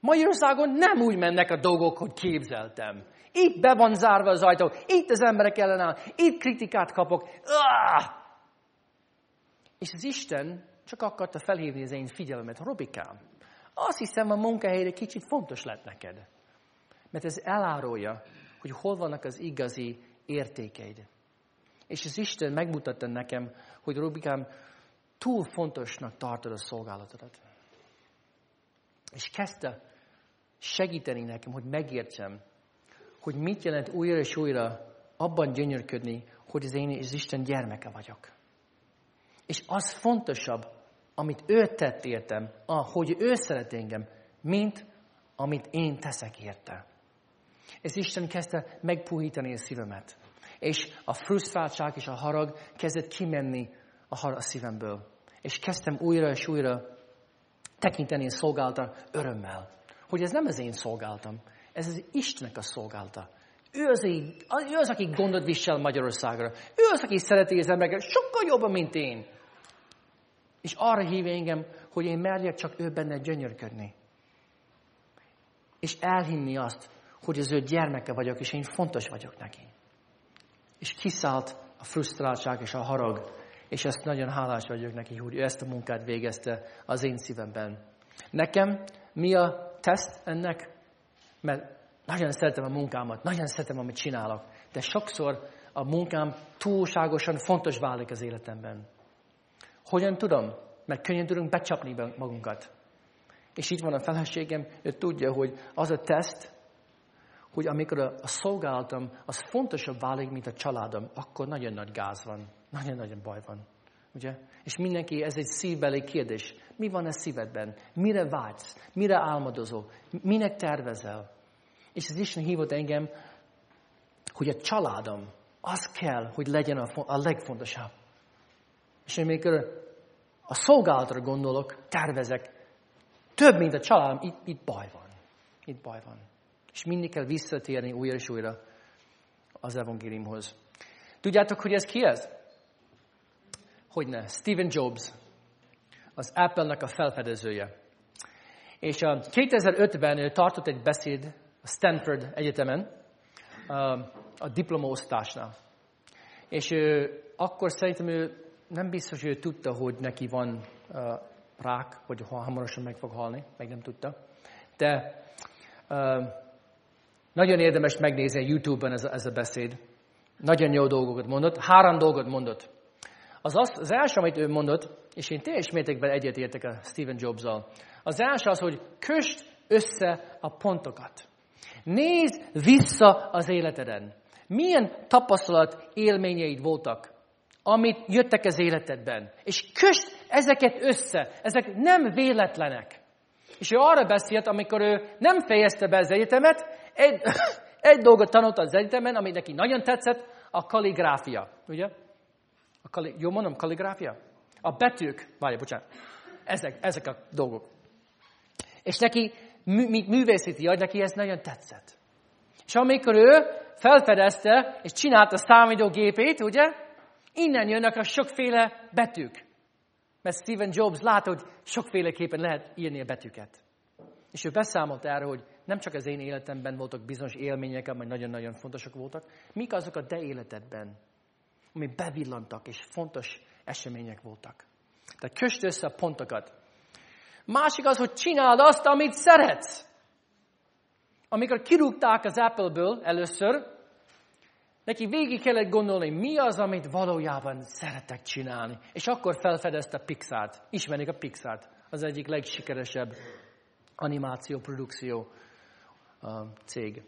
Speaker 1: Magyarországon nem úgy mennek a dolgok, hogy képzeltem. Itt be van zárva az ajtó, itt az emberek ellenáll, itt kritikát kapok. Ah! És az Isten csak akarta felhívni az én figyelmet. Robikám, azt hiszem a munkahelyre kicsit fontos lett neked. Mert ez elárulja, hogy hol vannak az igazi értékeid. És az Isten megmutatta nekem, hogy Robikám, túl fontosnak tartod a szolgálatodat. És kezdte segíteni nekem, hogy megértsem, hogy mit jelent újra és újra abban gyönyörködni, hogy az én az Isten gyermeke vagyok. És az fontosabb, amit ő tett értem, hogy ő szeret engem, mint amit én teszek érte. Ez Isten kezdte megpuhítani a szívemet. És a frusztráltság és a harag kezdett kimenni a, a szívemből. És kezdtem újra és újra tekinteni a szolgálata örömmel. Hogy ez nem az én szolgáltam, ez az Istennek a szolgálta. Ő az, ő az, aki gondot visel Magyarországra. Ő az, aki szereti az embereket sokkal jobban, mint én. És arra hív engem, hogy én merjek csak ő benne gyönyörködni. És elhinni azt, hogy az ő gyermeke vagyok, és én fontos vagyok neki. És kiszállt a frusztráltság és a harag, és ezt nagyon hálás vagyok neki, hogy ő ezt a munkát végezte az én szívemben. Nekem mi a teszt ennek? Mert nagyon szeretem a munkámat, nagyon szeretem, amit csinálok, de sokszor a munkám túlságosan fontos válik az életemben. Hogyan tudom? Mert könnyen tudunk becsapni magunkat. És itt van a feleségem, ő tudja, hogy az a teszt, hogy amikor a, szolgálatom az fontosabb válik, mint a családom, akkor nagyon nagy gáz van, nagyon-nagyon baj van. Ugye? És mindenki, ez egy szívbeli kérdés. Mi van a szívedben? Mire vágysz? Mire álmodozol? Minek tervezel? És az Isten hívott engem, hogy a családom, az kell, hogy legyen a, a legfontosabb. És amikor a szolgálatra gondolok, tervezek, több, mint a családom, itt, itt baj van. Itt baj van. És mindig kell visszatérni újra és újra az evangéliumhoz. Tudjátok, hogy ez ki ez? Hogyne, Stephen Jobs, az Apple-nek a felfedezője. És 2005-ben ő tartott egy beszéd a Stanford Egyetemen, a diplomaosztásnál. És ő, akkor szerintem ő nem biztos, hogy ő tudta, hogy neki van uh, rák, vagy hamarosan meg fog halni, meg nem tudta. De uh, nagyon érdemes megnézni a YouTube-on ez a, ez a beszéd. Nagyon jó dolgokat mondott. Három dolgot mondott. Az, az, az első, amit ő mondott, és én teljes mértékben egyetértek a Stephen Jobs-zal. Az első az, hogy köst össze a pontokat. Nézd vissza az életeden. Milyen tapasztalat, élményeid voltak, amit jöttek az életedben. És köst ezeket össze. Ezek nem véletlenek. És ő arra beszélt, amikor ő nem fejezte be az egyetemet, egy, (coughs) egy dolgot tanult az egyetemen, ami neki nagyon tetszett, a kaligráfia. Ugye? A kali, jó mondom, kaligráfia? A betűk, várj, bocsánat, ezek, ezek a dolgok. És neki, mint művészeti agy, neki ez nagyon tetszett. És amikor ő felfedezte, és csinálta a számítógépét, ugye, innen jönnek a sokféle betűk. Mert Stephen Jobs látta, hogy sokféleképpen lehet írni a betűket. És ő beszámolt erről, hogy nem csak az én életemben voltak bizonyos élmények, amely nagyon-nagyon fontosak voltak, mik azok a te életedben, ami bevillantak, és fontos események voltak. Tehát köst össze a pontokat. Másik az, hogy csináld azt, amit szeretsz. Amikor kirúgták az Apple-ből először, neki végig kellett gondolni, mi az, amit valójában szeretek csinálni. És akkor felfedezte a Pixar-t. Ismerik a Pixar-t. Az egyik legsikeresebb animáció-produkció cég.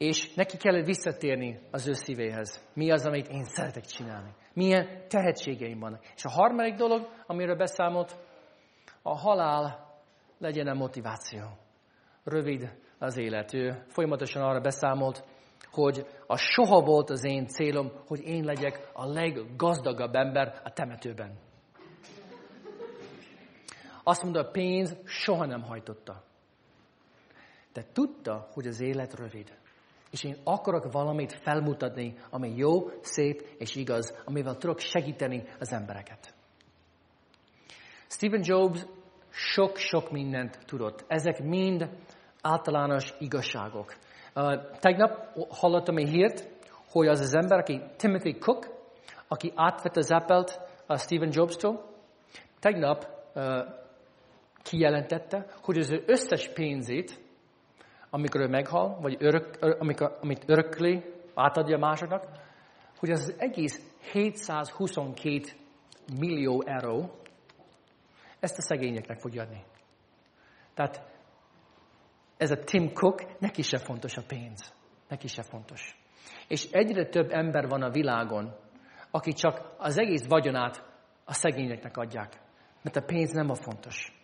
Speaker 1: És neki kellett visszatérni az ő szívéhez. Mi az, amit én szeretek csinálni? Milyen tehetségeim vannak? És a harmadik dolog, amiről beszámolt, a halál legyen a motiváció. Rövid az élet. Ő folyamatosan arra beszámolt, hogy a soha volt az én célom, hogy én legyek a leggazdagabb ember a temetőben. Azt mondta, a pénz soha nem hajtotta. De tudta, hogy az élet rövid. És én akarok valamit felmutatni, ami jó, szép és igaz, amivel tudok segíteni az embereket. Stephen Jobs sok-sok mindent tudott. Ezek mind általános igazságok. Uh, tegnap hallottam egy hírt, hogy az az ember, aki Timothy Cook, aki átvette az Apple-t a Stephen Jobs-tól, tegnap uh, kijelentette, hogy az ő összes pénzét amikor ő meghal, vagy örök, amikor, amit örökli, átadja másoknak, hogy az egész 722 millió euró ezt a szegényeknek fogja adni. Tehát ez a Tim Cook, neki se fontos a pénz. Neki se fontos. És egyre több ember van a világon, aki csak az egész vagyonát a szegényeknek adják. Mert a pénz nem a fontos.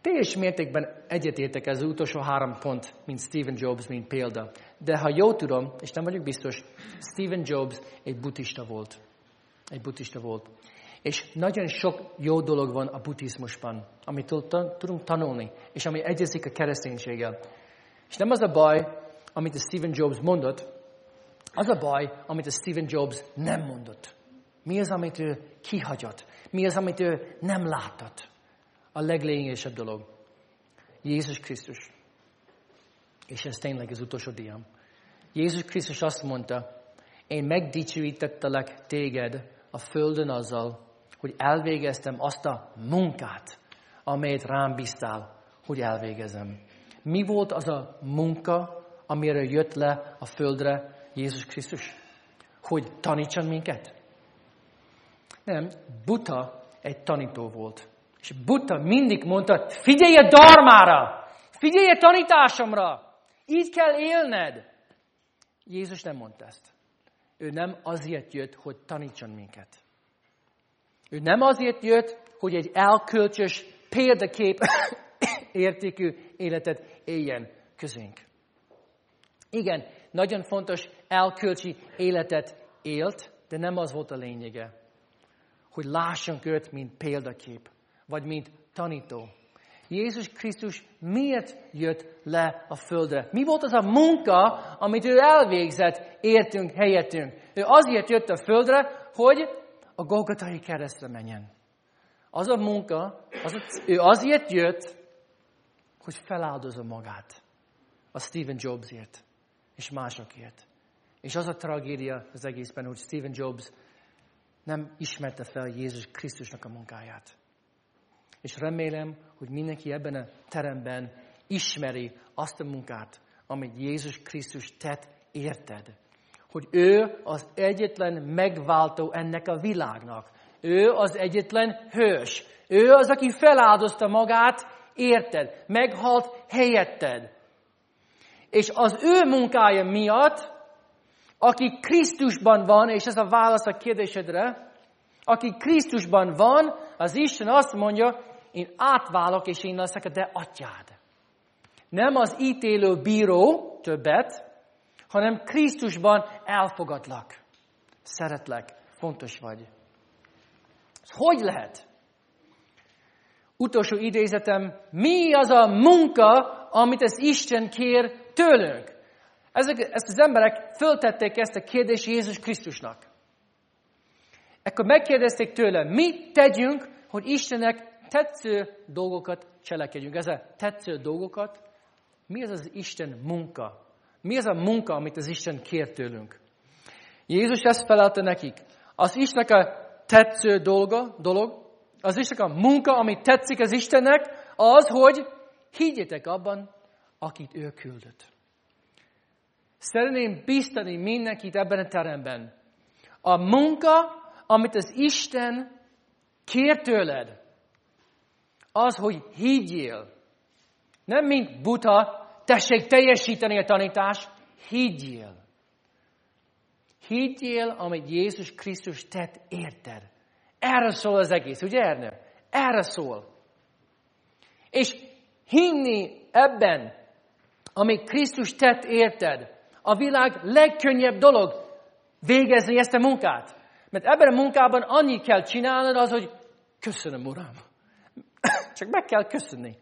Speaker 1: Teljes mértékben egyetértek ez az utolsó három pont, mint Stephen Jobs, mint példa. De ha jól tudom, és nem vagyok biztos, Stephen Jobs egy buddhista volt. Egy buddhista volt. És nagyon sok jó dolog van a buddhizmusban, amit tudunk tanulni, és ami egyezik a kereszténységgel. És nem az a baj, amit a Stephen Jobs mondott, az a baj, amit a Stephen Jobs nem mondott. Mi az, amit ő kihagyott? Mi az, amit ő nem látott? A leglényegesebb dolog. Jézus Krisztus. És ez tényleg az utolsó diám. Jézus Krisztus azt mondta, én megdicsőítettelek téged a földön azzal, hogy elvégeztem azt a munkát, amelyet rám bíztál, hogy elvégezem. Mi volt az a munka, amire jött le a földre Jézus Krisztus? Hogy tanítson minket? Nem, Buta egy tanító volt. És Buddha mindig mondta, figyelj a darmára, figyelj a tanításomra, így kell élned. Jézus nem mondta ezt. Ő nem azért jött, hogy tanítson minket. Ő nem azért jött, hogy egy elkölcsös példakép (coughs) értékű életet éljen közénk. Igen, nagyon fontos elkölcsi életet élt, de nem az volt a lényege, hogy lássunk őt, mint példakép vagy mint tanító. Jézus Krisztus miért jött le a földre? Mi volt az a munka, amit ő elvégzett értünk, helyettünk? Ő azért jött a földre, hogy a Golgotai keresztre menjen. Az a munka, az a, ő azért jött, hogy feláldozza magát a Stephen Jobsért és másokért. És az a tragédia az egészben, hogy Stephen Jobs nem ismerte fel Jézus Krisztusnak a munkáját. És remélem, hogy mindenki ebben a teremben ismeri azt a munkát, amit Jézus Krisztus tett érted. Hogy ő az egyetlen megváltó ennek a világnak. Ő az egyetlen hős. Ő az, aki feláldozta magát, érted? Meghalt helyetted. És az ő munkája miatt, aki Krisztusban van, és ez a válasz a kérdésedre, aki Krisztusban van, az Isten azt mondja, én átválok, és én leszek a te atyád. Nem az ítélő bíró többet, hanem Krisztusban elfogadlak. Szeretlek, fontos vagy. Hogy lehet? Utolsó idézetem, mi az a munka, amit az Isten kér tőlünk? Ezek, ezt az emberek föltették ezt a kérdést Jézus Krisztusnak. Ekkor megkérdezték tőle, mit tegyünk, hogy Istennek tetsző dolgokat cselekedjünk. Ez a tetsző dolgokat, mi az az Isten munka? Mi az a munka, amit az Isten kér tőlünk? Jézus ezt felelte nekik. Az Istennek a tetsző dolga, dolog, az Istennek a munka, amit tetszik az Istennek, az, hogy higgyetek abban, akit ő küldött. Szeretném biztani mindenkit ebben a teremben. A munka, amit az Isten kér tőled, az, hogy higgyél. Nem mint buta, tessék teljesíteni a tanítást, higgyél. Higgyél, amit Jézus Krisztus tett érted. Erre szól az egész, ugye Ernő? Erre szól. És hinni ebben, amit Krisztus tett érted, a világ legkönnyebb dolog végezni ezt a munkát. Mert ebben a munkában annyi kell csinálnod az, hogy köszönöm, Uram. Csak meg kell köszönni.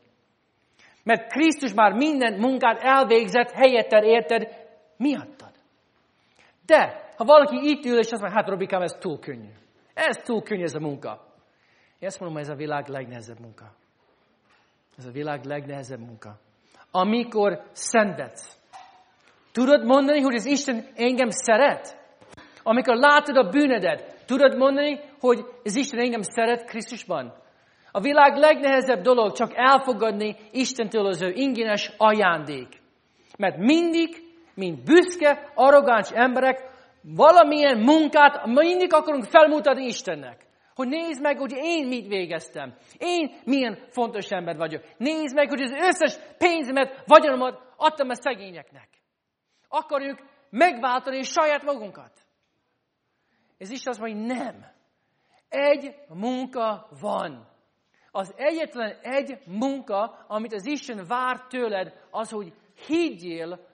Speaker 1: Mert Krisztus már minden munkát elvégzett helyetted, érted, miattad. De, ha valaki itt ül, és azt mondja, hát Robikám, ez túl könnyű. Ez túl könnyű ez a munka. Én azt mondom, ez a világ legnehezebb munka. Ez a világ legnehezebb munka. Amikor szenvedsz. Tudod mondani, hogy az Isten engem szeret? Amikor látod a bűnedet, tudod mondani, hogy az Isten engem szeret Krisztusban? A világ legnehezebb dolog csak elfogadni Istentől az ő ingyenes ajándék. Mert mindig, mint büszke, arrogáns emberek, valamilyen munkát mindig akarunk felmutatni Istennek. Hogy nézd meg, hogy én mit végeztem. Én milyen fontos ember vagyok. Nézd meg, hogy az összes pénzemet, vagyonomat adtam a szegényeknek. Akarjuk megváltani saját magunkat. Ez is az, hogy nem. Egy munka van. Az egyetlen egy munka, amit az Isten vár tőled, az, hogy higgyél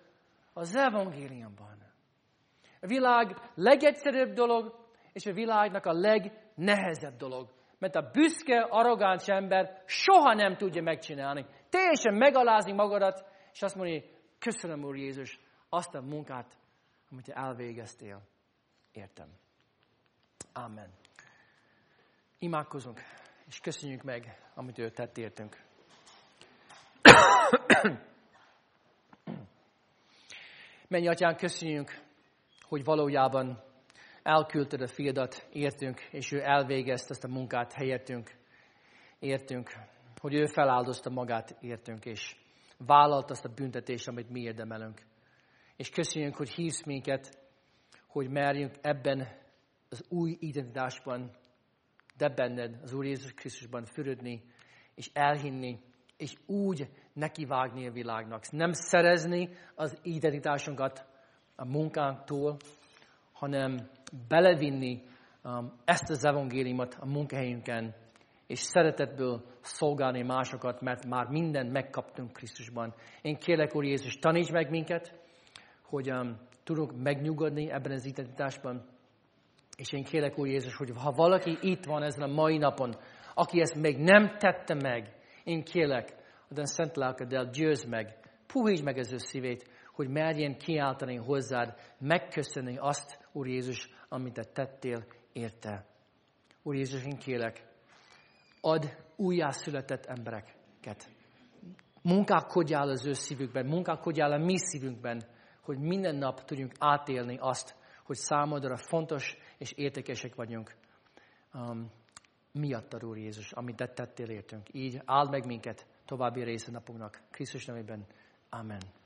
Speaker 1: az evangéliumban. A világ legegyszerűbb dolog, és a világnak a legnehezebb dolog. Mert a büszke, arrogáns ember soha nem tudja megcsinálni. Teljesen megalázni magadat, és azt mondani, köszönöm, Úr Jézus, azt a munkát, amit elvégeztél. Értem. Amen. Imádkozunk és köszönjük meg, amit ő tett értünk. Mennyi atyán, köszönjük, hogy valójában elküldted a fiadat, értünk, és ő elvégezte ezt a munkát helyettünk, értünk, hogy ő feláldozta magát, értünk, és vállalt azt a büntetést, amit mi érdemelünk. És köszönjük, hogy hívsz minket, hogy merjünk ebben az új identitásban de benned, az Úr Jézus Krisztusban fürödni, és elhinni, és úgy nekivágni a világnak. Nem szerezni az identitásunkat a munkánktól, hanem belevinni um, ezt az evangéliumot a munkahelyünken, és szeretetből szolgálni másokat, mert már mindent megkaptunk Krisztusban. Én kérlek, Úr Jézus, taníts meg minket, hogy um, tudunk megnyugodni ebben az identitásban, és én kérek, Úr Jézus, hogy ha valaki itt van ezen a mai napon, aki ezt még nem tette meg, én kérlek, a szent lelkeddel győzd meg, puhítsd meg az ő szívét, hogy merjen kiáltani hozzád, megköszönni azt, Úr Jézus, amit te tettél érte. Úr Jézus, én kérek, ad újjászületett embereket. Munkálkodjál az ő szívükben, munkálkodjál a mi szívünkben, hogy minden nap tudjunk átélni azt, hogy számodra fontos és értékesek vagyunk. Um, miattad, Úr Jézus, amit tettél értünk. Így áld meg minket további része napoknak. Krisztus nevében. Amen.